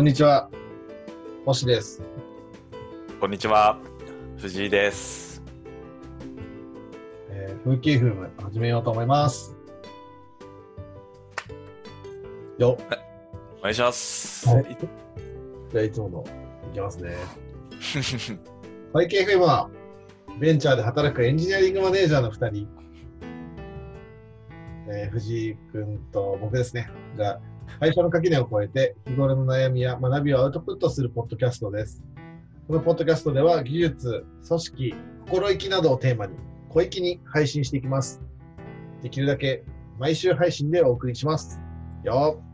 こんにちは。星です。こんにちは、藤井です。えー、風景風ム始めようと思います。よっ。お願いします。はいじゃあ、いつものいきますね。風景風ムは、ベンチャーで働くエンジニアリングマネージャーの2人、えー藤井君と僕ですね、が会社の垣根を越えて日頃の悩みや学びをアウトプットするポッドキャストです。このポッドキャストでは技術、組織、心意気などをテーマに小粋に配信していきます。できるだけ毎週配信でお送りします。よっ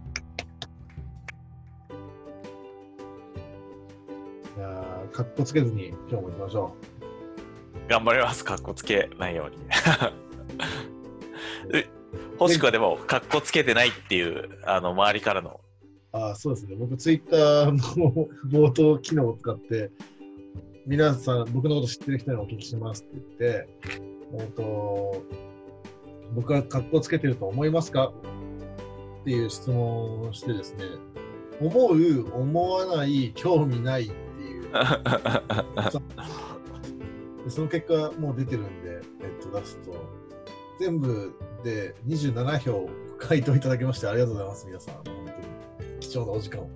じゃあ、かっこつけずに今日も行きましょう頑張ります、かっこつけないように。え星子はでも、かっこつけてないっていう、あの、周りからの。う。ああ、そうですね。僕、ツイッターの冒頭機能を使って、皆さん、僕のこと知ってる人にお聞きしますって言って、えっ、と、僕はかっこつけてると思いますかっていう質問をしてですね、思う、思わない、興味ないっていう。で その結果、もう出てるんで、えっと、出すと、全部で27票回答いただきまして、ありがとうございます、皆さん。本当に貴重なお時間を。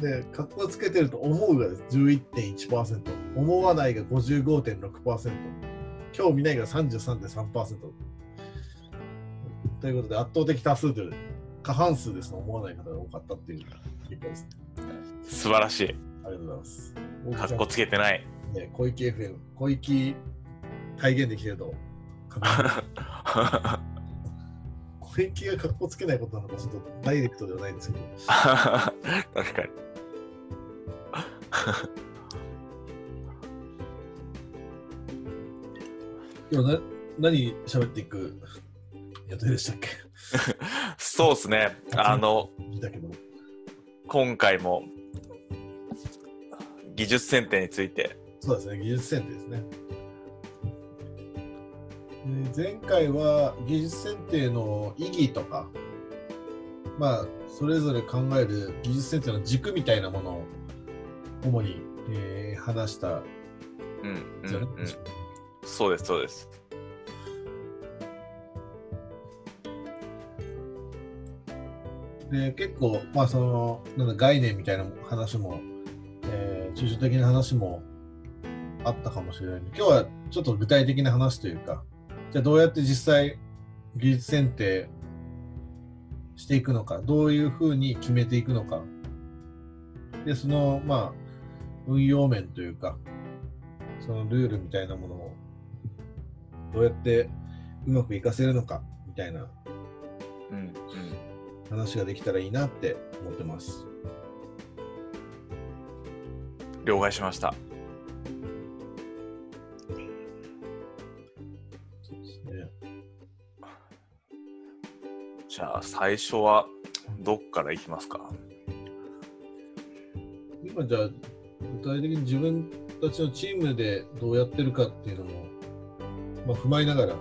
で、格好つけてると思うがです11.1%、思わないが55.6%、興味ないが33.3%。ということで、圧倒的多数という、過半数ですね、思わない方が多かったっていう結果ですね。素晴らしい。ありがとうございます。かっこつけてない。ね、小池 FM、小池体現できてると確認小池がかっこつけないことなのか、ちょっとダイレクトではないんですけど、確かに。今な何喋っていく予定でしたっけ？そうですね。あの、今回も、技術選定について、そうですね、技術選定ですね。で前回は技術選定の意義とか、まあ、それぞれ考える技術選定の軸みたいなものを主に、えー話したうん、んですよね。うん、うん。そうです、そうです。で結構、まあ、そのなんだ概念みたいな話も、えー抽象的な話もあったかもしれない今日はちょっと具体的な話というかじゃあどうやって実際技術選定していくのかどういうふうに決めていくのかでそのまあ運用面というかそのルールみたいなものをどうやってうまく活かせるのかみたいな、話ができたらいいなって思ってます。了解しました。じゃあ、最初は、どっからいきますか？今じゃあ具体的に自分たちのチームでどうやってるかっていうのも、まあ、踏まえながら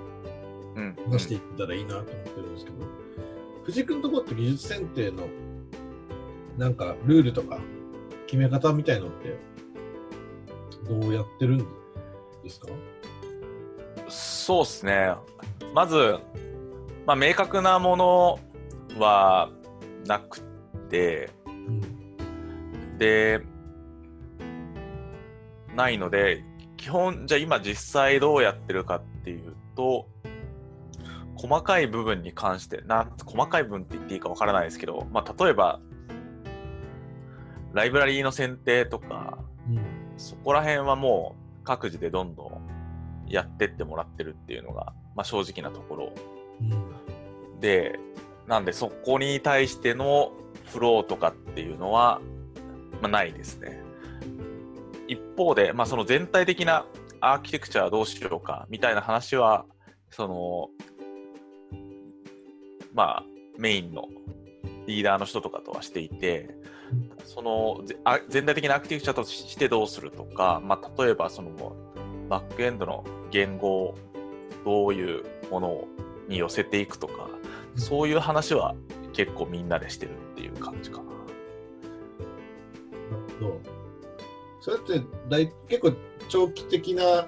うん。話していったらいいなと思ってるんですけど、藤井君のところって技術選定のなんかルールとか決め方みたいのってどうやってるんですか？そうですね。まず、まあ、明確なものはなくて、で、ないので、基本、じゃあ今実際どうやってるかっていうと、細かい部分に関して、な細かい部分って言っていいかわからないですけど、まあ、例えば、ライブラリーの選定とか、うん。そこら辺はもう各自でどんどんやってってもらってるっていうのが、まあ、正直なところで、なんでそこに対してのフローとかっていうのは、まあ、ないですね。一方で、まあ、その全体的なアーキテクチャはどうしようかみたいな話は、その、まあ、メインのリーダーの人とかとはしていて、その全体的なアーキテクチャとしてどうするとか、まあ、例えばそのバックエンドの言語をどういうものをに寄せていくとか、そういう話は結構みんなでしてるっていう感じかな。けど、それって大結構長期的な、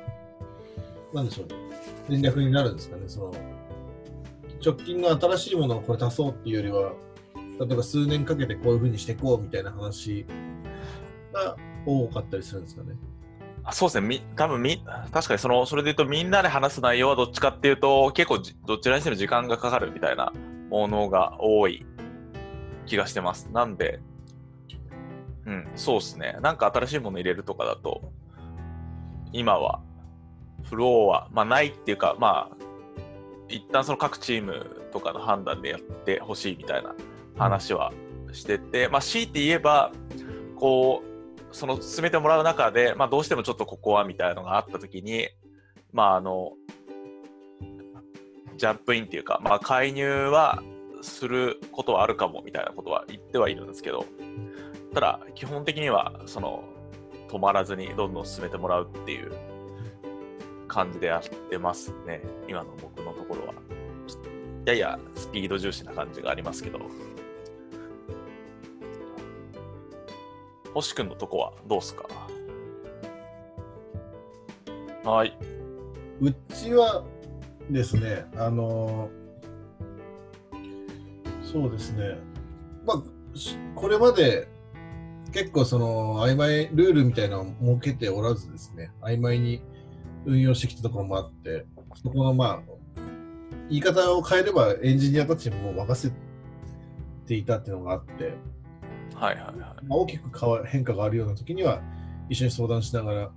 なんでしょうね、戦略になるんですかね。その直近の新しいものをこれ足そうっていうよりは、例えば数年かけてこういうふうにしていこうみたいな話が多かったりするんですかね。あそうですね、み多分み確かにそのそれで言うと、みんなで話す内容はどっちかっていうと、結構じどちらにしても時間がかかるみたいなものが多い気がしてます。なんで、うん、そうですね、なんか新しいもの入れるとかだと、今は、フローは、まあ、ないっていうか、まあ、一旦その各チームとかの判断でやってほしいみたいな話はしてて、まあ、強いて言えば、こう、その進めてもらう中で、まあ、どうしてもちょっとここはみたいなのがあったときに、まあ、あの、ジャンプインっていうか、まあ、介入はすることはあるかもみたいなことは言ってはいるんですけど、ただ、基本的には、その、止まらずにどんどん進めてもらうっていう感じでやってますね、今の僕のところは。ややスピード重視な感じがありますけど。星くんのとこはどうすか？はい。うちはですね、あのそうですね、まあ、これまで結構その曖昧ルールみたいなのを設けておらずですね、曖昧に運用してきたところもあって、そこのまあ、言い方を変えればエンジニアたちにも任せていたっていうのがあって、はいはいはい。まあ、大きく変わ変化があるような時には一緒に相談しながら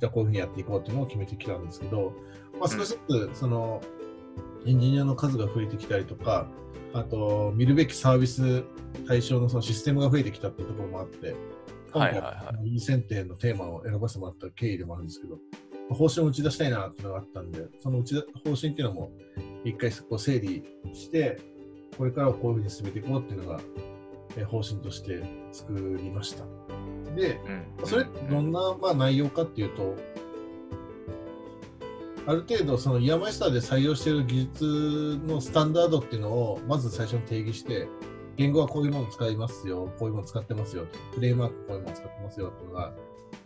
じゃあこういうふうにやっていこうっていうのを決めてきたんですけど、まあ、少しずつそのエンジニアの数が増えてきたりとかあと見るべきサービス対象のそのシステムが増えてきたっていうところもあって今回、はいはい選定のテーマを選ばせてもらった経緯でもあるんですけど、まあ方針を打ち出したいなっていうのがあったんでその打ち出方針っていうのも一回こう整理してこれからはこういうふうに進めていこうっていうのがえー方針として作りました。で、うん。それどんな、まあ、内容かっていうと、ある程度そのイヤマイスターで採用している技術のスタンダードっていうのをまず最初に定義して、言語はこういうものを使いますよ、こういうものを使ってますよ、フレームワークこういうものを使ってますよっていうのが、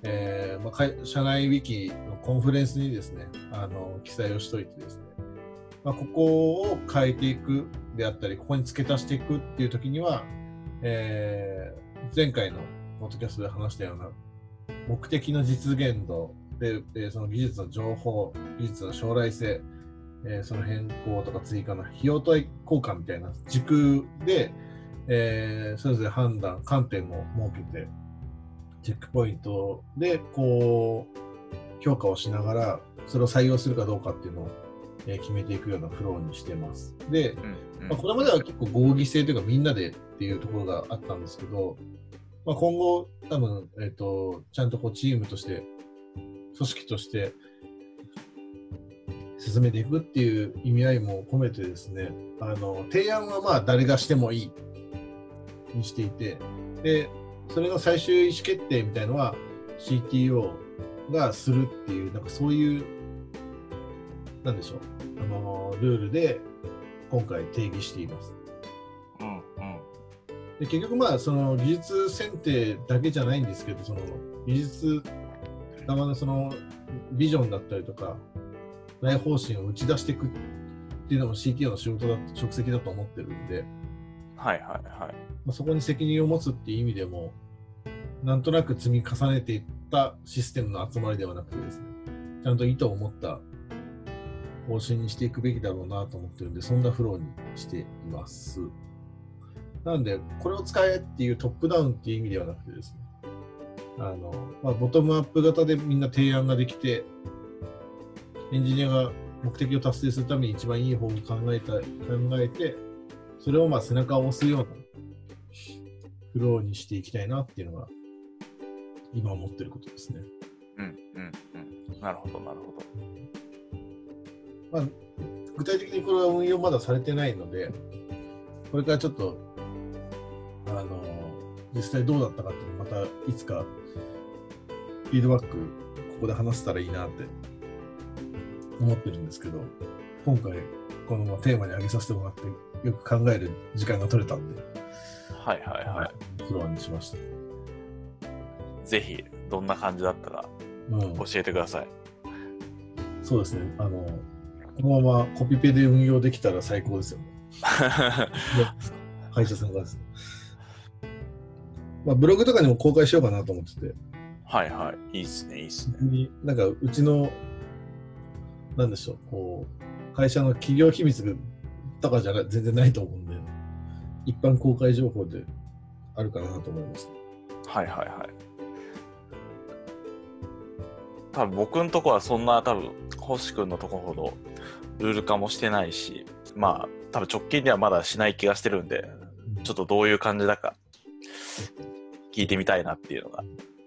えーまあ、会社内ウィキのコンフレンスにですね、あの記載をしといてですね、まあ、ここを変えていくであったり、ここに付け足していくっていう時には、えー前回のポッドキャストで話したような目的の実現度で、その技術の情報、技術の将来性、えーその変更とか追加の費用対効果みたいな軸で、えーそれぞれ判断、観点を設けて、チェックポイントでこう評価をしながら、それを採用するかどうかっていうのを、えー決めていくようなフローにしてます。で、うんうんまあ、これまでは結構合議制というかみんなでっていうところがあったんですけど、まあ、今後多分、えっとちゃんとこうチームとして組織として進めていくっていう意味合いも込めてですねあの提案はまあ誰がしてもいいにしていてでそれの最終意思決定みたいのは CTO がするっていうなんかそういうなんでしょうあのルールで今回定義しています。うんうんで結局まあその技術選定だけじゃないんですけどその技術側のそのビジョンだったりとか大方針を打ち出していくっていうのも CTO の仕事だ職責だと思ってるんで、はいはいはい。まあ、そこに責任を持つっていう意味でもなんとなく積み重ねていったシステムの集まりではなくてですねちゃんと意図を持った方針にしていくべきだろうなと思ってるんでそんなフローにしています。なんで、これを使えっていうトップダウンっていう意味ではなくてですね、あの、まあ、ボトムアップ型でみんな提案ができて、エンジニアが目的を達成するために一番いい方を考えた、考えて、それをまあ背中を押すようなフローにしていきたいなっていうのが、今思ってることですね。うんうんうん。なるほどなるほど。まあ、具体的にこれは運用まだされてないので、これからちょっと、あの、実際どうだったかっていうのをまたいつか、フィードバック、ここで話せたらいいなって思ってるんですけど、今回、このテーマに挙げさせてもらって、よく考える時間が取れたんで、はいはいはい。フロアにしました。ぜひどんな感じだったかうん、教えてください。そうですね。あの、このままコピペで運用できたら最高ですよね。会社さんがですね。まあ、ブログとかにも公開しようかなと思ってて、はいはい。いいっすね、いいっすね。になんかうちの、なんでしょう、こう、会社の企業秘密とかじゃな全然ないと思うんで、一般公開情報であるかなと思います。はいはいはい。多分僕のとこはそんな多分星君のとこほどルール化もしてないし、まあ多分直近ではまだしない気がしてるんで、ちょっとどういう感じだか聞いてみたいなっていうのが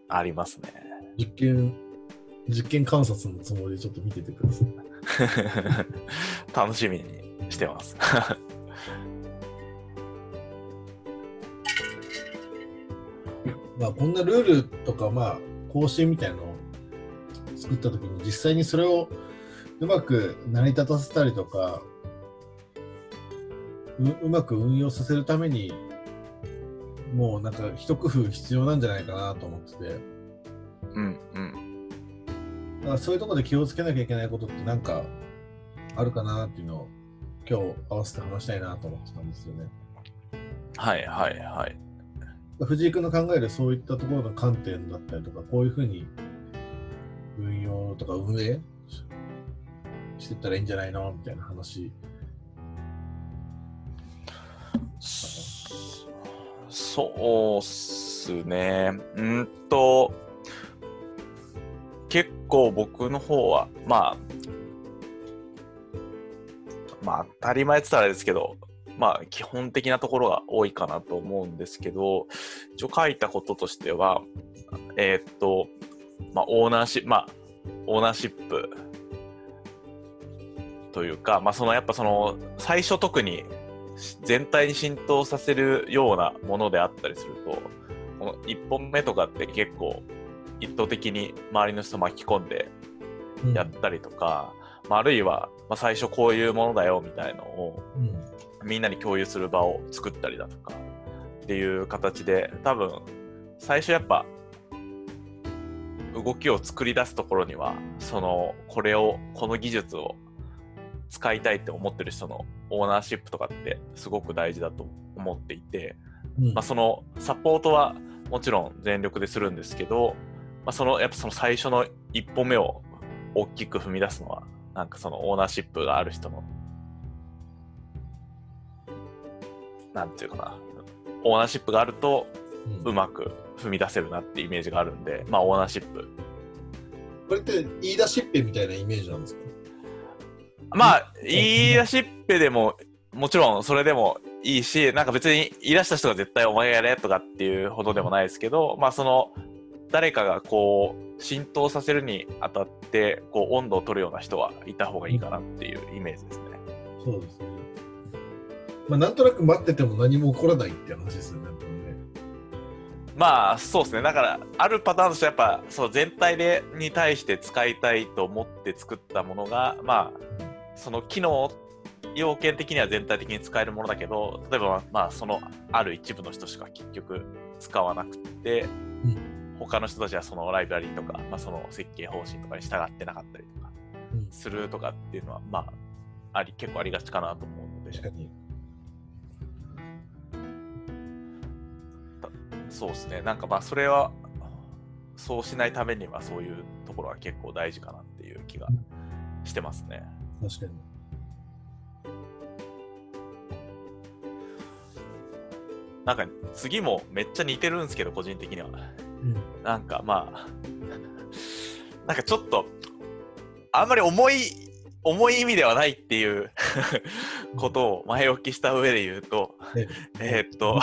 ありますね。実験、実験観察のつもりでちょっと見ててください。楽しみにしてます。まあ、こんなルールとか、まあ、方針みたいなのを作ったときに、実際にそれをうまく成り立たせたりとか、ううまく運用させるために、もうなんか一工夫必要なんじゃないかなと思ってて、うんうん。だからそういうところで気をつけなきゃいけないことってなんかあるかなっていうのを今日合わせて話したいなと思ってたんですよね。はいはいはい。藤井君の考えるそういったところの観点だったりとか、こういうふうに運用とか運営してったらいいんじゃないのみたいな話。そうっすね。うんと、結構僕の方は、まあ、まあ当たり前って言ったらあれですけど、まあ基本的なところが多いかなと思うんですけど、一応書いたこととしては、えーっと、まあオーナーシップ、まあオーナーシップというか、まあそのやっぱその最初特に全体に浸透させるようなものであったりすると、この1本目とかって結構一方的に周りの人巻き込んでうん。やったりとか、まあ、あるいは、まあ、最初こういうものだよみたいのをうん。みんなに共有する場を作ったりだとかっていう形で多分最初やっぱ動きを作り出すところにはそのこれをこの技術を使いたいって思ってる人のオーナーシップとかってすごく大事だと思っていて、うん。まあ、そのサポートはもちろん全力でするんですけど、まあ、そのやっぱその最初の一歩目を大きく踏み出すのはなんかそのオーナーシップがある人のなんていうかな。オーナーシップがあるとうまく踏み出せるなってイメージがあるんでまあオーナーシップ。これって言い出しっぺみたいなイメージなんですか？まあ言い出しっぺでももちろんそれでもいいしなんか別に言い出した人が絶対お前やれとかっていうほどでもないですけどまあその誰かがこう浸透させるにあたってこう温度を取るような人はいた方がいいかなっていうイメージですね。そうですね。まあ、なんとなく待ってても何も起こらないっていう話ですよねまあそうですねだからあるパターンとしてはやっぱそう全体でに対して使いたいと思って作ったものがまあその機能要件的には全体的に使えるものだけど例えばまあそのある一部の人しか結局使わなくて、他の人たちはそのライブラリーとか、まあ、その設計方針とかに従ってなかったりとかうんするとかっていうのはまああり結構ありがちかなと思うので確かに。そうですねなんかまあそれはそうしないためにはそういうところは結構大事かなっていう気がしてますね。確かに。なんか次もめっちゃ似てるんですけど個人的には。うんなんかまあ なんかちょっとあんまり重い重い意味ではないっていうことを前置きした上で言うとええーっと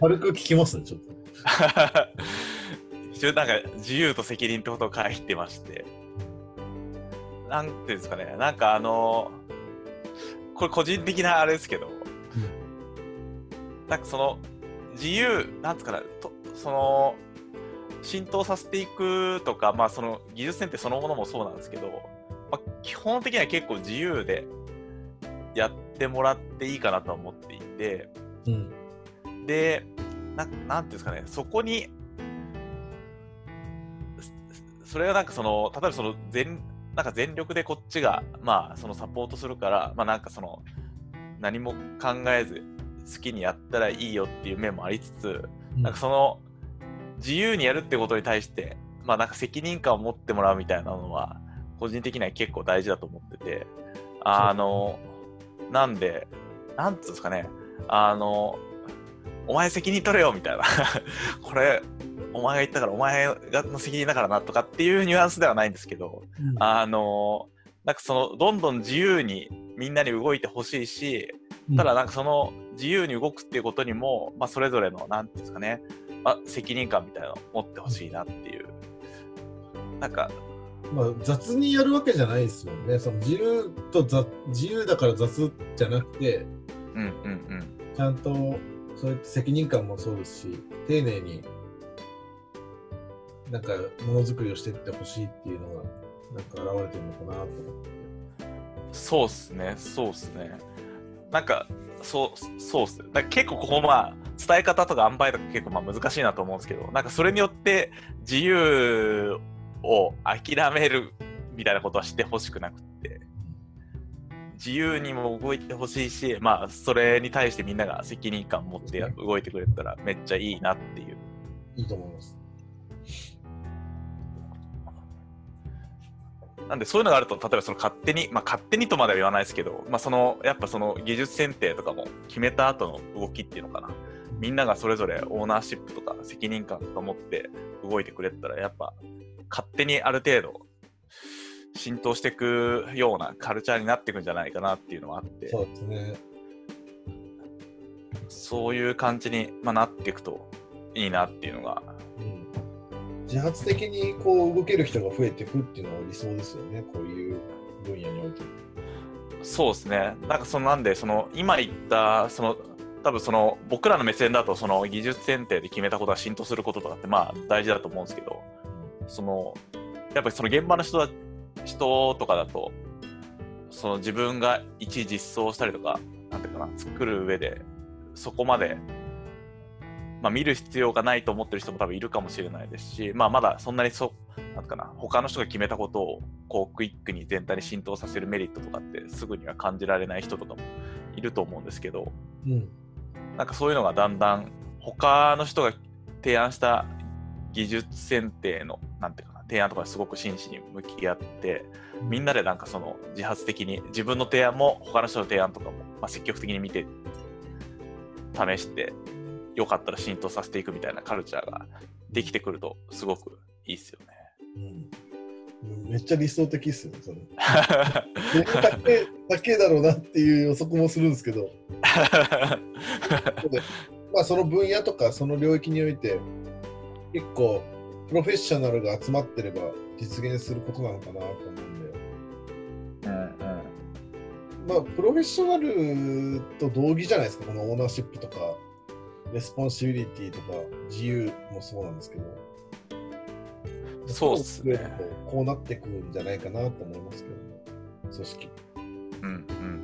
軽く聞きます？ね、ちょっと。一応なんか自由と責任ってことを書いてましてなんていうんですかね。なんかあのこれ個人的なあれですけど、なんかその自由なんつうかなとその浸透させていくとかまあその技術選定そのものもそうなんですけど、まあ、基本的には結構自由でやってもらっていいかなとは思っていて、うん。でななんていうんですかね。そこにそれがなんかその、例えばその全、なんか全力でこっちが、まあ、そのサポートするから、まあなんかその、何も考えず好きにやったらいいよっていう面もありつつ、なんかその、自由にやるってことに対して、まあなんか責任感を持ってもらうみたいなのは、個人的には結構大事だと思ってて、あの、なんで、なんつうんですかね、あの、お前責任取れよみたいな、これ、お前が言ったからお前がの責任だからなとかっていうニュアンスではないんですけど、うんあの、なんかその、どんどん自由にみんなに動いてほしいし、うんただなんかその自由に動くっていうことにも、まあ、それぞれの、なんていうんですかね、まあ、責任感みたいなのを持ってほしいなっていう。なんか、まあ、雑にやるわけじゃないですもんね。その自由と雑自由だから雑じゃなくて、うんうんうん。ちゃんとそうやって責任感もそうですし、丁寧になんかものづくりをしていってほしいっていうのが、なんか現れてるのかなと思って。そうっすね、そうっすね。なんか、そう、そうっすね。だ結構ここまあ、伝え方とか塩梅とか結構まあ難しいなと思うんですけど、なんかそれによって自由を諦めるみたいなことはしてほしくなくて、自由にも動いてほしいし、まあ、それに対してみんなが責任感を持って動いてくれたらめっちゃいいなっていう。いいと思います。なんでそういうのがあると、例えばその勝手に、まあ勝手にとまでは言わないですけど、まあその、やっぱその技術選定とかも決めた後の動きっていうのかな。みんながそれぞれオーナーシップとか責任感とか持って動いてくれたら、やっぱ勝手にある程度浸透していくようなカルチャーになっていくんじゃないかなっていうのはあって、そうですね。そういう感じに、まあ、なっていくといいなっていうのが、うん自発的にこう動ける人が増えていくっていうのは理想ですよね、こういう分野において。そうですね。なんかそのなんで、その今言った、その多分その僕らの目線だとその技術選定で決めたことが浸透することとかってまあ大事だと思うんですけど、そのやっぱりその現場の人だ人とかだと、その自分が一実装したりとか、なんていうかな、作る上で、そこまで、まあ、見る必要がないと思ってる人も多分いるかもしれないですし、まあ、まだそんなにそ、なんてかな、他の人が決めたことをこうクイックに全体に浸透させるメリットとかってすぐには感じられない人とかもいると思うんですけど、うん。なんかそういうのがだんだん他の人が提案した技術選定の、なんていうかな、提案とかにすごく真摯に向き合って、みんなでなんかその自発的に自分の提案も他の人の提案とかも、まあ、積極的に見て試してよかったら浸透させていくみたいなカルチャーができてくるとすごくいいですよね。うん、めっちゃ理想的っすよね、それ。僕だけだけだろうなっていう予測もするんですけど、まあ、その分野とかその領域において結構プロフェッショナルが集まってれば実現することなのかなと思うんで、まあ、プロフェッショナルと同義じゃないですか、このオーナーシップとか、 responsibility とか、自由もそうなんですけど、そうっすねこうこうなってくるんじゃないかなと思いますけどね、組織。うんうん。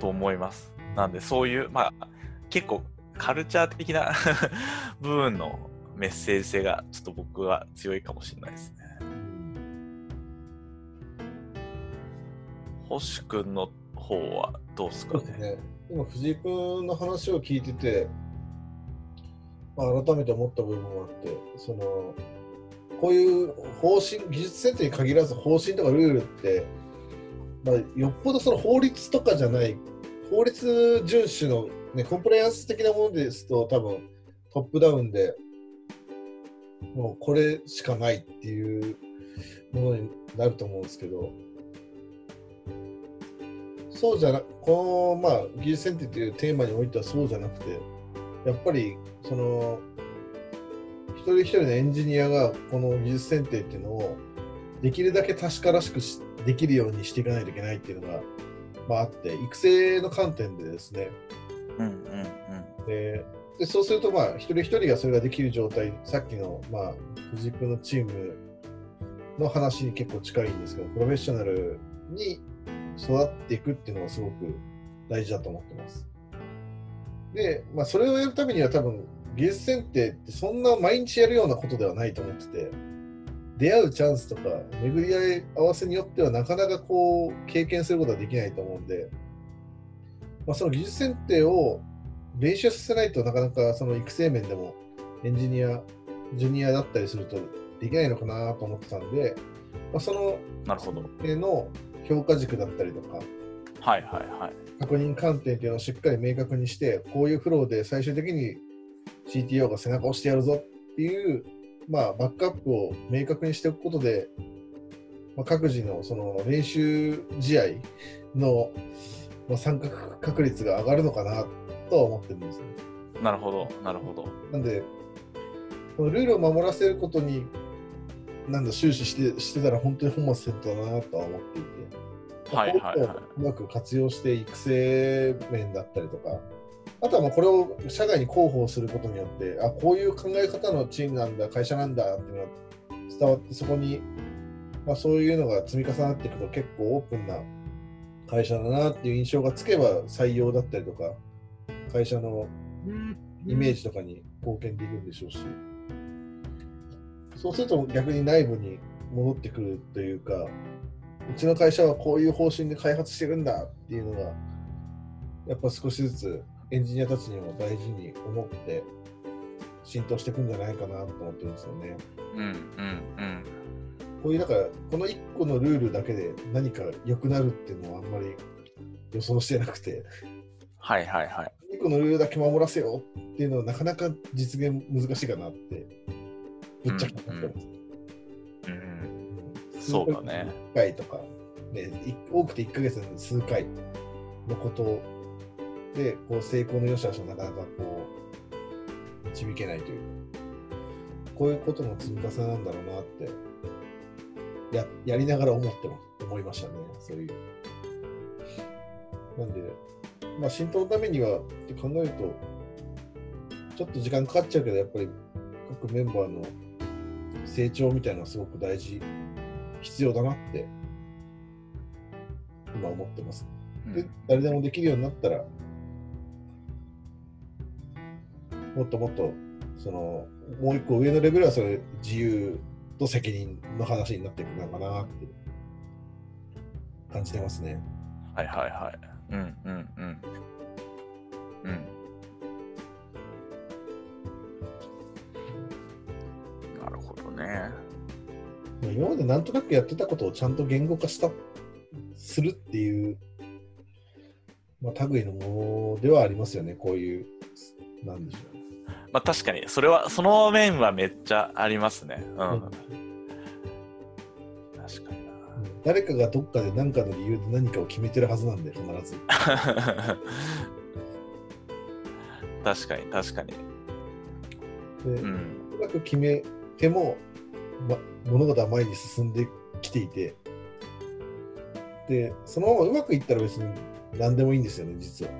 と思います。なんでそういう、まあ結構カルチャー的な 部分のメッセージ性がちょっと僕は強いかもしれないですね。星くんの方はどうですかね？ね。今、藤井君の話を聞いてて、まあ、改めて思った部分もあって、その、こういう方針、技術選定に限らず方針とかルールって、まあ、よっぽどその法律とかじゃない、法律遵守の、ね、コンプライアンス的なものですと、多分トップダウンで、もうこれしかないっていうものになると思うんですけど、そうじゃなこの、まあ、技術選定というテーマにおいてはそうじゃなくて、やっぱりその一人一人のエンジニアがこの技術選定っていうのをできるだけ確からしくしできるようにしていかないといけないっていうのが、まあ、あって、育成の観点でですね、うんうんうん。ででそうすると、まあ、一人一人がそれができる状態、さっきの、まあ、藤井君のチームの話に結構近いんですけど、プロフェッショナルに育っていくっていうのがすごく大事だと思ってます。で、まあ、それをやるためには多分、技術選定ってそんな毎日やるようなことではないと思ってて、出会うチャンスとか、巡り合い合わせによってはなかなかこう、経験することはできないと思うんで、まあ、その技術選定を練習させないとなかなかその育成面でもエンジニア、ジュニアだったりするとできないのかなと思ってたんで、まあ、そのなるほど。の評価軸だったりとか、はいはいはい。確認観点っていうのをしっかり明確にして、こういうフローで最終的に CTO が背中を押してやるぞっていう、まあ、バックアップを明確にしておくことで、まあ、各自のその練習試合の、まあ、参加確率が上がるのかなとは思ってるんですね。なるほど、なるほど。なんで、このルールを守らせることに、なんだ、終始してしてたら本当に本末転倒だなとは思っていて。はいはいはいうまく活用して育成面だったりとか、あとはもうこれを社外に広報することによって、あこういう考え方のチームなんだ、会社なんだっていうのが伝わって、そこに、まあ、そういうのが積み重なっていくと結構オープンな会社だなっていう印象がつけば採用だったりとか、会社のイメージとかに貢献できるんでしょうし、そうすると逆に内部に戻ってくるというか、うちの会社はこういう方針で開発してるんだっていうのが、やっぱ少しずつエンジニアたちにも大事に思って浸透していくんじゃないかなと思ってるんですよね。うんうんうん。こういうだから、この1個のルールだけで何か良くなるっていうのはあんまり予想してなくて、はいはいはい。1個のルールだけ守らせようっていうのはなかなか実現難しいかなって、ぶっちゃけ思ってます。うん、そうだね。1回とか、ね、い多くて1ヶ月に数回のことで、こう成功の良し悪しをなかなかこう導けないというか、こういうことの積み重ねなんだろうなって、ややりながら思ってます思いましたね、そういう。なんで、まあ、浸透のためにはって考えると、ちょっと時間かかっちゃうけど、やっぱり各メンバーの成長みたいなのはすごく大事、必要だなって、今思ってます。でうん、誰でもできるようになったら、もっともっと、その、もう一個上のレベルはそれ自由と責任の話になっていくのかなって感じてますね。はいはいはい。うんうんうん。うん。なるほどね。まあ今までなんとなくやってたことをちゃんと言語化した、するっていう、まあ、類のものではありますよね、こういう、なんでしょう。まあ確かに、それは、その面はめっちゃありますね。うん。うん。誰かがどっかで何かの理由で何かを決めてるはずなんで、必ず。確かに確かに。で、うん。うまく決めても、ま、物事は前に進んできていて、で、そのままうまくいったら別に何でもいいんですよね、実は。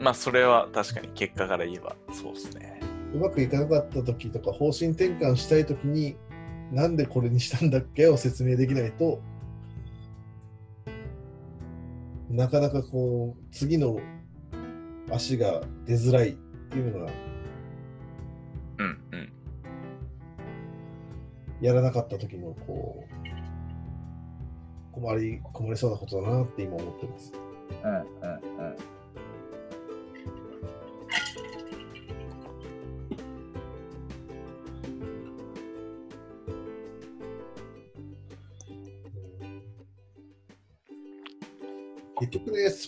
まあそれは確かに結果から言えばそうですね。うまくいかなかった時とか、方針転換したい時に、なんでこれにしたんだっけを説明できないと、なかなかこう、次の足が出づらいっていうのが、うんうん。やらなかった時のこう、困り、困りそうなことだなって今思ってます。うんうんうん。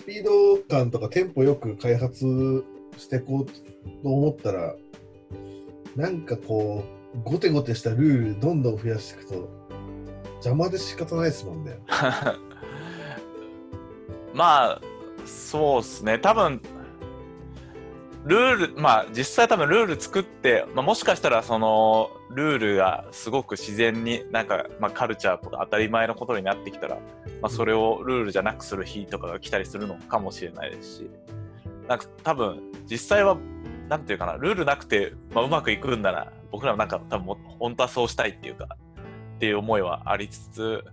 ピード感とかテンポよく開発していこうと思ったら、なんかこう、ゴテゴテしたルールどんどん増やしていくと、邪魔で仕方ないですもんね。まあそうですね多分ルールまあ実際多分ルール作って、まあ、もしかしたらそのルールがすごく自然になんか、まあ、カルチャーとか当たり前のことになってきたら、まあ、それをルールじゃなくする日とかが来たりするのかもしれないですしなんか多分実際はなんていうかなルールなくて、まあ、うまくいくんなら僕らもなんか多分も本当はそうしたいっていうかっていう思いはありつつ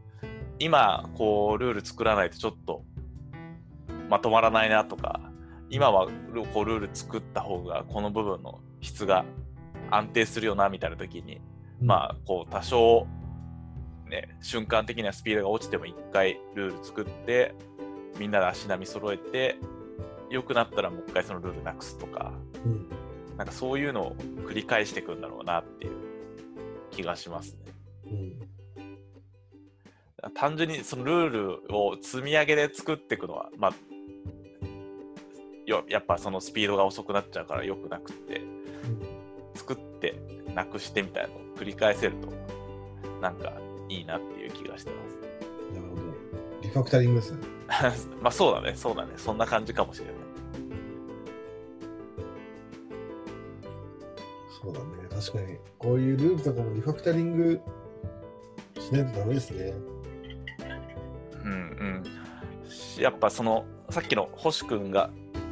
今こうルール作らないとちょっとまとまらないなとか今はこうルール作った方がこの部分の質が安定するよなみたいな時に、まあこう多少ね瞬間的にはスピードが落ちても一回ルール作ってみんなで足並み揃えて良くなったらもう一回そのルールなくすとか、うん。なんかそういうのを繰り返していくんだろうなっていう気がしますね。うん。単純にそのルールを積み上げで作っていくのは、まあ、よやっぱそのスピードが遅くなっちゃうから良くなくって作ってなくしてみたいなのを繰り返せるとなんかいいなっていう気がしてなるほど。リファクタリングですね。ます。まあそうだね、そうだね、そんな感じかもしれない。そうだね。確かに。こういうルールとかもリファクタリングしないとダメですね。うんうん。しやっぱそのさっきの星君が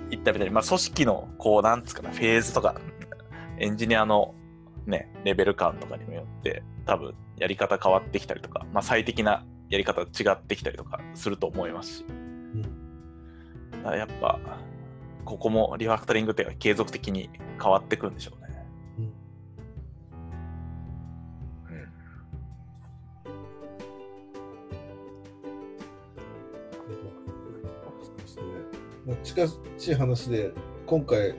言ったみたいに、まあ、組織のこうなんつうかなフェーズとかエンジニアのねレベル感とかにもよって多分やり方変わってきたりとか、まあ、最適なやり方違ってきたりとかすると思いますし、だからやっぱここもリファクタリングっていうか継続的に変わってくんでしょうね。うんうんそうですね。まあ、近しい話で、今回、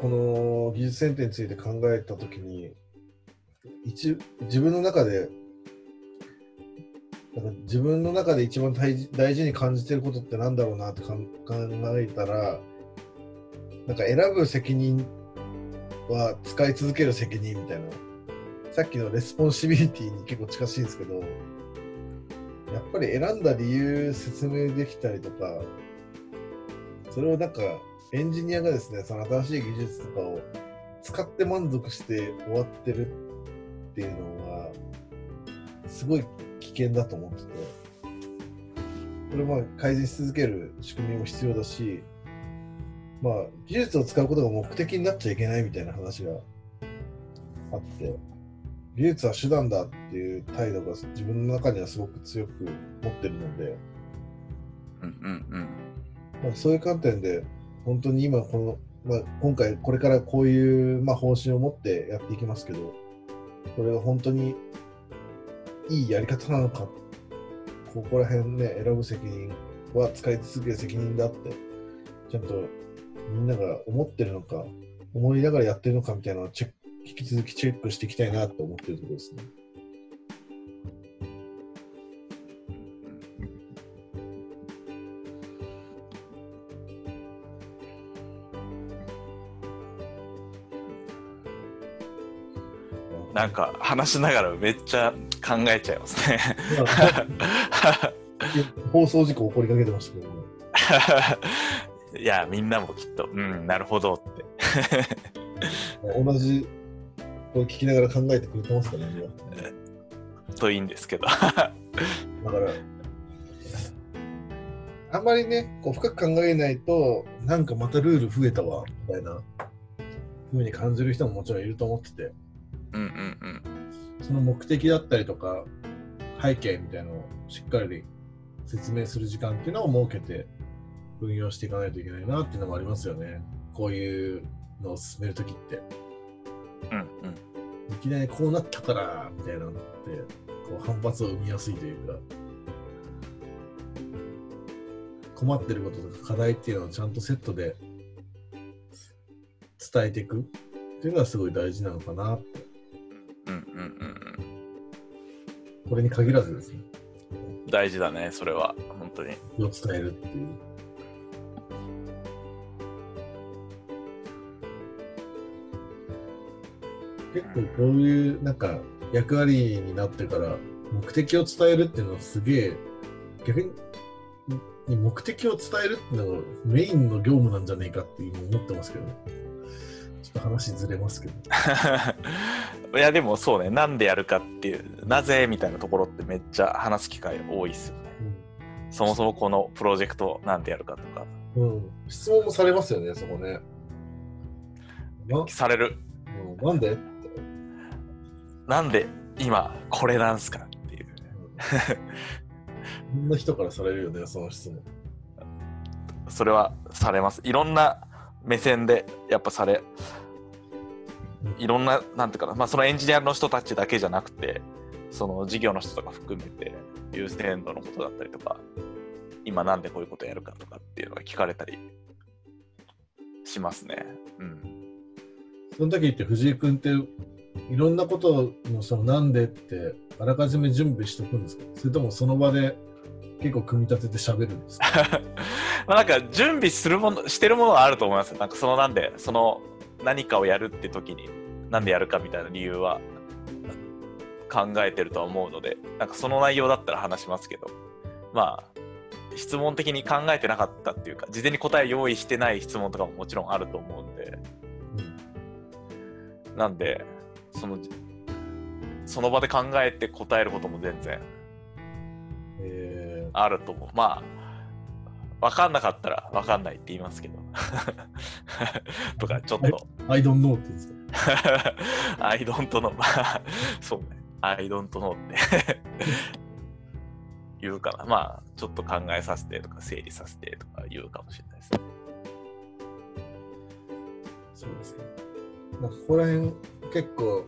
この技術選定について考えたときに、一自分の中で、なんか自分の中で一番大事大事に感じてることってなんだろうなって考えたら、なんか選ぶ責任は使い続ける責任みたいな、さっきの responsibility に結構近しいんですけど、やっぱり選んだ理由説明できたりとか、それをなんかエンジニアがですね、その新しい技術とかを使って満足して終わってるっていうのは、すごい危険だと思ってて、これまあ改善し続ける仕組みも必要だし、まあ技術を使うことが目的になっちゃいけないみたいな話があって、技術は手段だっていう態度が自分の中にはすごく強く持ってるので、うんうんうん。まあ、そういう観点で本当に今この、まあ、今回これからこういう、まあ、方針を持ってやっていきますけどこれが本当にいいやり方なのかここら辺ね選ぶ責任は使い続ける責任だってちゃんとみんなが思ってるのか思いながらやってるのかみたいなのをチェック引き続きチェックしていきたいなと思ってるところですね。なんか話しながらめっちゃ考えちゃいますね。放送事故起こりかけてましたけどね。いや、みんなもきっと、うん、なるほどって。同じこれ聞きながら考えてくれてますかね、今といいんですけど。だから、あんまりね、こう深く考えないと、なんかまたルール増えたわ、みたいなふうに感じる人ももちろんいると思ってて、うんうんうん。その目的だったりとか、背景みたいなのをしっかり説明する時間っていうのを設けて運用していかないといけないなっていうのもありますよね。こういうのを進めるときって。うんうん。いきなりこうなったからみたいなのってこう反発を生みやすいというか困ってることとか課題っていうのをちゃんとセットで伝えていくっていうのはすごい大事なのかなってうんうんうんうん。これに限らずですね大事だね、それは。本当に。を伝えるっていう結構こういうなんか役割になってから目的を伝えるっていうのはすげえ逆に目的を伝えるっていうのがメインの業務なんじゃねえかって今思ってますけどねちょっと話ずれますけど いや、でもそうね、なんでやるかっていう、なぜみたいなところってめっちゃ話す機会多いっすよね。そもそもこのプロジェクトなんでやるかとか。うん、うん、質問もされますよねそこねなされる。うんなんで？ってなんで今これなんすかっていう。そんな人からされるよね、その質問。それはされます。いろんな目線でやっぱされ、いろんな、なんていうかな、まあ、そのエンジニアの人たちだけじゃなくて、その事業の人とか含めて、優先度のことだったりとか、今なんでこういうことやるかとかっていうのが聞かれたりしますね。うん。その時って藤井君っていろんなことのそのなんでってあらかじめ準備しておくんですか？それともその場で結構組み立てて喋るんですか？まあなんか準備するもの、してるものはあると思います。なんかそのなんで、その何かをやるって時に、なんでやるかみたいな理由は考えてるとは思うので、なんかその内容だったら話しますけど、まあ、質問的に考えてなかったっていうか、事前に答え用意してない質問とかももちろんあると思うんで、なんで、その、その場で考えて答えることも全然えあると思う。まあ、わかんなかったらわかんないって言いますけど。とか、ちょっと。ー、I don't know って言うんですか？I don't know. まあ、そうね。I don't know って 言うかな。まあ、ちょっと考えさせてとか、整理させてとか言うかもしれないですね。そうですね。なんかここら辺結構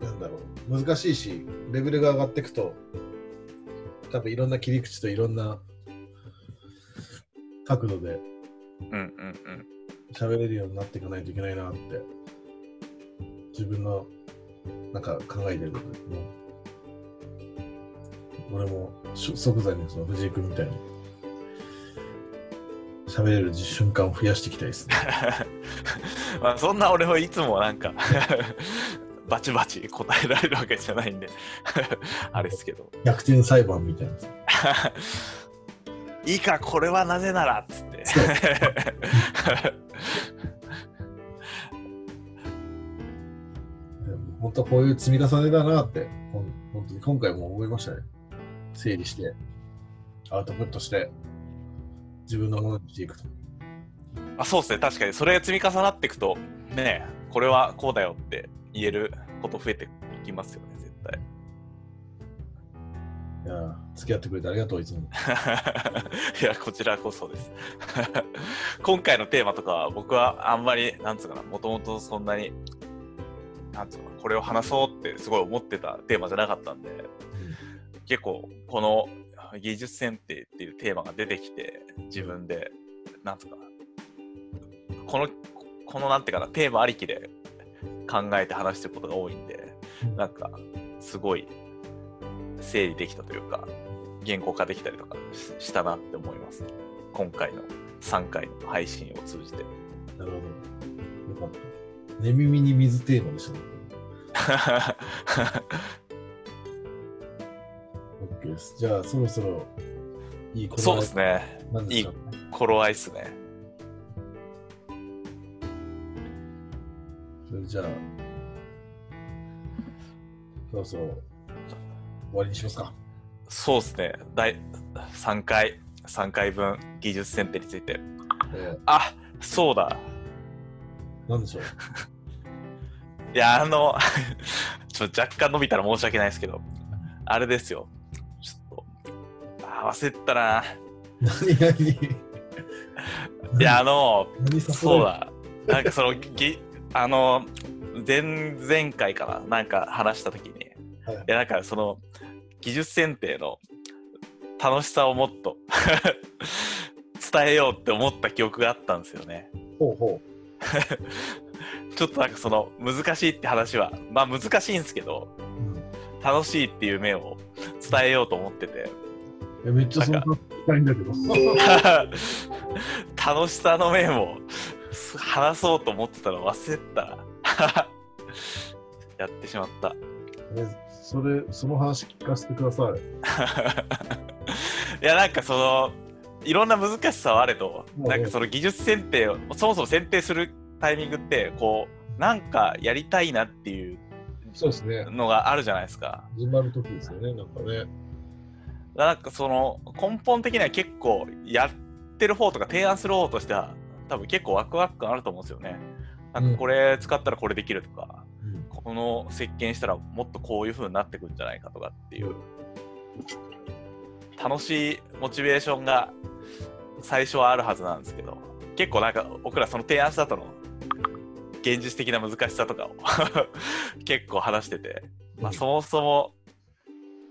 なんだろう難しいしレベルが上がっていくと多分いろんな切り口といろんな角度で。喋れるようになっていかないといけないなって自分のなんか考えてることで。俺も即座にその藤井君みたいに喋れる瞬間を増やしていきたいですね。まあ、そんな俺はいつもなんかバチバチ答えられるわけじゃないんで あれですけど。逆転裁判みたいなさ。いいか、これはなぜならっつって。本当こういう積み重ねだなって、本当に今回も思いましたね。整理して、アウトプットして、自分のものにしていくと。あそうですね、確かにそれが積み重なっていくと、ねえ、これはこうだよって言えること増えていきますよね、絶対。いやー付き合ってくれてありがとう、いつも。いや、こちらこそです。今回のテーマとかは僕はあんまり、なんつうかな、もともとそんなに、なんつうかな、これを話そうってすごい思ってたテーマじゃなかったんで、結構この技術選定っていうテーマが出てきて、自分で、なんつうかな、この、このなんていうかな、テーマありきで考えて話してることが多いんで、うんなんか、すごい整理できたというか、言語化できたりとかししたなって思います。今回の3回の配信を通じて。なるほど。よかった。寝耳に水テーマでしたね。OK です。じゃあ、そろそろいいことそうですね。なんですか、頃合いっすね。じゃあ、そろそろ終わりにしますか。そうですね。第3回、3回分技術選定について。えあ、そうだ。ー、なんでしょう。いや、あの、ちょっと若干伸びたら申し訳ないですけど、あれですよ。ちょっと、あ忘れてたな。何何？いや、あの、そうだ。なんかその、ぎあの、前々回かな、なんか話したときに、はいいや、なんかその、技術選定の楽しさをもっと 伝えようって思った記憶があったんですよね。ほうほ ちょっとなんかその、難しいって話は、まあ難しいんですけど、う。うん楽しいっていう面を伝えようと思ってて、めっちゃそんな聞きたいんだけど。楽しさの面を話そうと思ってたの忘れてたら やってしまった。ねそれ、その話聞かせてください。いやなんかそのいろんな難しさはあれど、うんなんかその技術選定をそもそも選定するタイミングってこうなんかやりたいなっていうそうですね。のがあるじゃないですか。始まるときですよね、なんかね。なんかその根本的には結構やってる方とか提案する方としては多分結構ワクワク感あると思うんですよね。なんかこれ使ったらこれできるとか、うん。この設計したらもっとこういう風になってくるんじゃないかとかっていう。楽しいモチベーションが最初はあるはずなんですけど結構なんか僕らその提案した後の現実的な難しさとかを 結構話してて、まあ、そもそも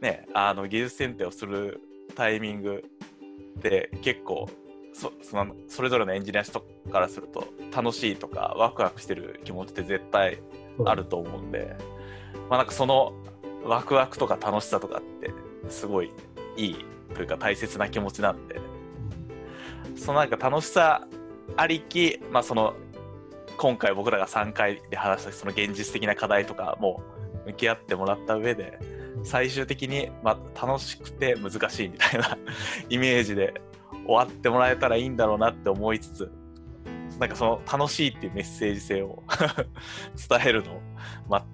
ねあの技術選定をするタイミングで結構そそのそれぞれのエンジニア人からすると楽しいとかワクワクしてる気持ちって絶対あると思うんで、まあ、なんかそのワクワクとか楽しさとかってすごいいいというか大切な気持ちなんでそのなんか楽しさありき、まあ、その今回僕らが3回で話したその現実的な課題とかも向き合ってもらった上で最終的にまあ楽しくて難しいみたいな イメージで終わってもらえたらいいんだろうなって思いつつなんかその楽しいっていうメッセージ性を 伝えるのを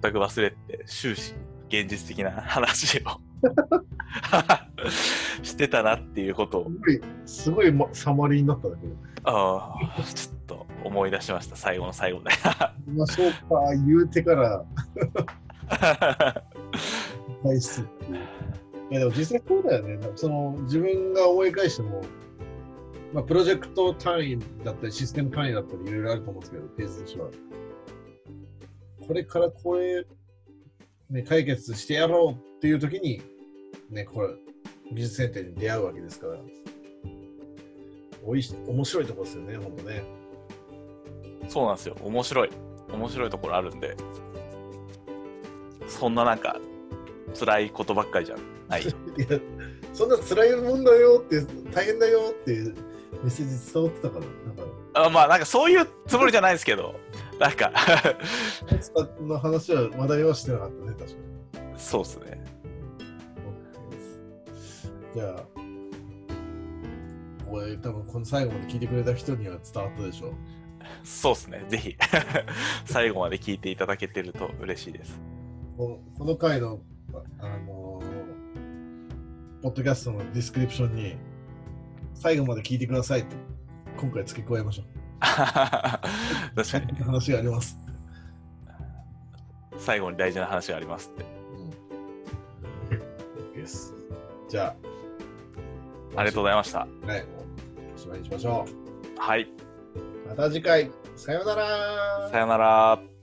全く忘れて終始現実的な話を してたなっていうことをすごい、すごいまサマリーになったんだけど。ああちょっと思い出しました最後の最後でまあ、そうか、言うてから、返すっていう。いや、でも実際そうだよね。その、自分が思い返しても、まあ、プロジェクト単位だったり、システム単位だったり、いろいろあると思うんですけど、ペースとしては。これからこれ、ね、解決してやろうっていう時に、ね、これ、技術選定に出会うわけですから、おいし面白いところですよね、ほんとね。そうなんですよ。面白い。面白いところあるんで。そんななんか辛いことばっかりじゃない。いや、そんな辛いもんだよって、大変だよっていうメッセージ伝わってたから、なんか、あまあなんかそういうつもりじゃないですけど。なんか。の話は話題はしてなかったね、確かに。そうっすね。じゃあ、これ多分この最後まで聞いてくれた人には伝わったでしょ？う。そうっすね。ぜひ。最後まで聞いていただけてると嬉しいです。このこの回の、あのーポッドキャストのディスクリプションに、最後まで聞いてくださいって、今回付け加えましょう。確かに話があります。最後に大事な話がありますってうん。です。じゃあ、ありがとうございましたはい、おしまいにしましょはい。う。また次回、さようなら。さよなら。